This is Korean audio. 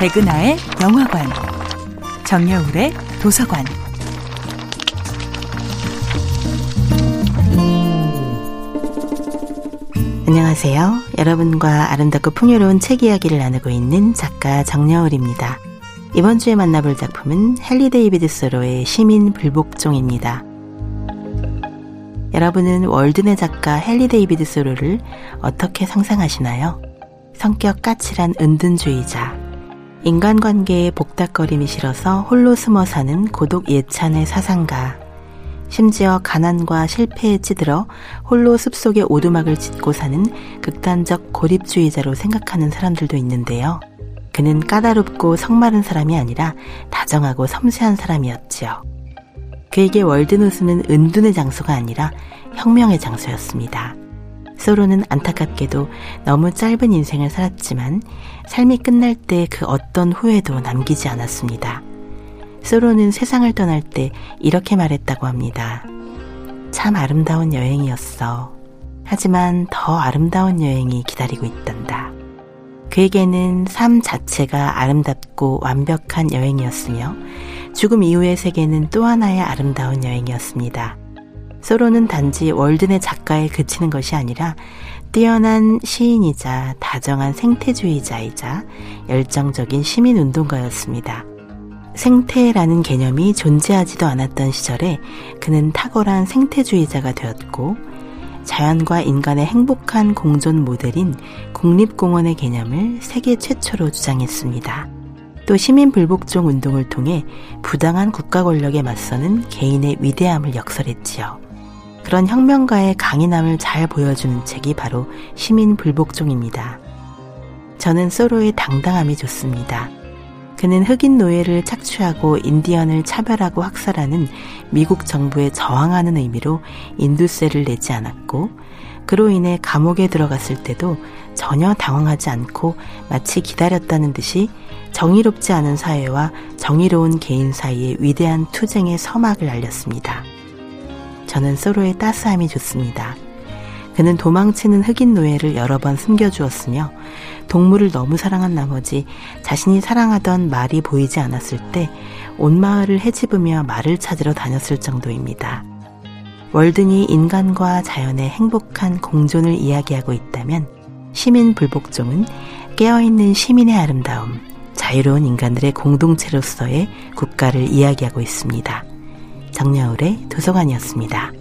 백은하의 영화관, 정여울의 도서관. 안녕하세요. 여러분과 아름답고 풍요로운 책 이야기를 나누고 있는 작가 정여울입니다. 이번 주에 만나볼 작품은 헨리 데이비드 소로의 시민 불복종입니다. 여러분은 월든의 작가 헨리 데이비드 소로를 어떻게 상상하시나요? 성격 까칠한 은둔주의자, 인간관계에 복닥거림이 싫어서 홀로 숨어 사는 고독 예찬의 사상가, 심지어 가난과 실패에 찌들어 홀로 숲속에 오두막을 짓고 사는 극단적 고립주의자로 생각하는 사람들도 있는데요. 그는 까다롭고 성마른 사람이 아니라 다정하고 섬세한 사람이었지요. 그에게 월드노스는 은둔의 장소가 아니라 혁명의 장소였습니다. 소로는 안타깝게도 너무 짧은 인생을 살았지만 삶이 끝날 때 그 어떤 후회도 남기지 않았습니다. 소로는 세상을 떠날 때 이렇게 말했다고 합니다. 참 아름다운 여행이었어. 하지만 더 아름다운 여행이 기다리고 있단다. 그에게는 삶 자체가 아름답고 완벽한 여행이었으며 죽음 이후의 세계는 또 하나의 아름다운 여행이었습니다. 소로는 단지 월드의 작가에 그치는 것이 아니라 뛰어난 시인이자 다정한 생태주의자이자 열정적인 시민운동가였습니다. 생태라는 개념이 존재하지도 않았던 시절에 그는 탁월한 생태주의자가 되었고 자연과 인간의 행복한 공존 모델인 국립공원의 개념을 세계 최초로 주장했습니다. 또 시민 불복종 운동을 통해 부당한 국가 권력에 맞서는 개인의 위대함을 역설했지요. 그런 혁명가의 강인함을 잘 보여주는 책이 바로 시민 불복종입니다. 저는 소로의 당당함이 좋습니다. 그는 흑인 노예를 착취하고 인디언을 차별하고 학살하는 미국 정부에 저항하는 의미로 인두세를 내지 않았고, 그로 인해 감옥에 들어갔을 때도 전혀 당황하지 않고 마치 기다렸다는 듯이 정의롭지 않은 사회와 정의로운 개인 사이의 위대한 투쟁의 서막을 알렸습니다. 저는 소로의 따스함이 좋습니다. 그는 도망치는 흑인 노예를 여러 번 숨겨주었으며 동물을 너무 사랑한 나머지 자신이 사랑하던 말이 보이지 않았을 때 온 마을을 헤집으며 말을 찾으러 다녔을 정도입니다. 월든이 인간과 자연의 행복한 공존을 이야기하고 있다면 시민 불복종은 깨어있는 시민의 아름다움, 자유로운 인간들의 공동체로서의 국가를 이야기하고 있습니다. 정여울의 도서관이었습니다.